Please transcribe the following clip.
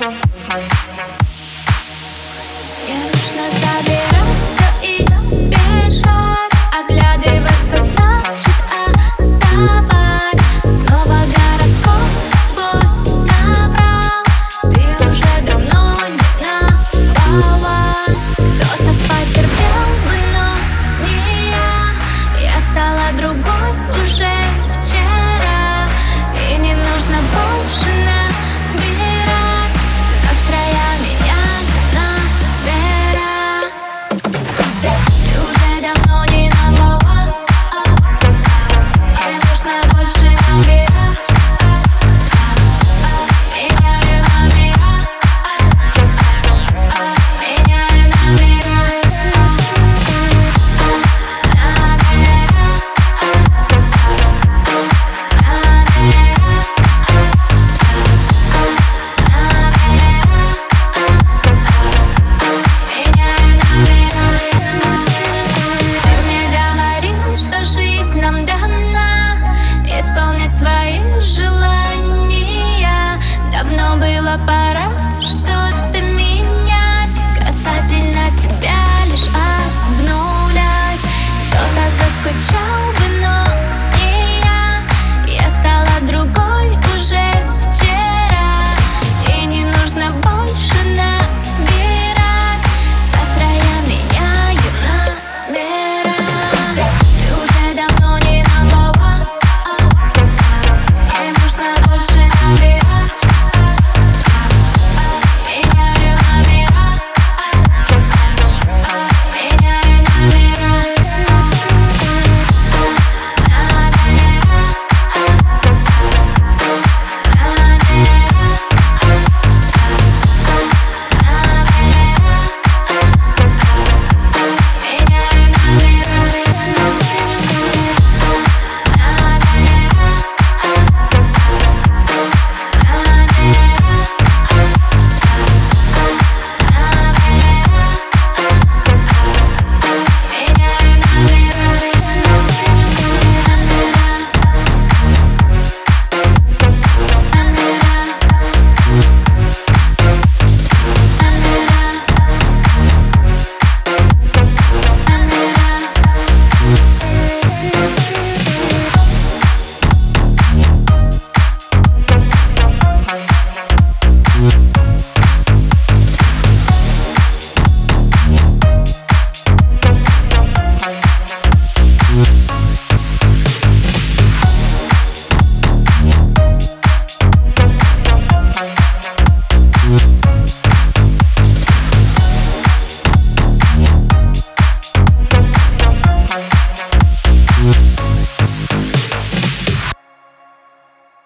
Bye. Жизнь нам дана Исполнять свои желания. Давно было пора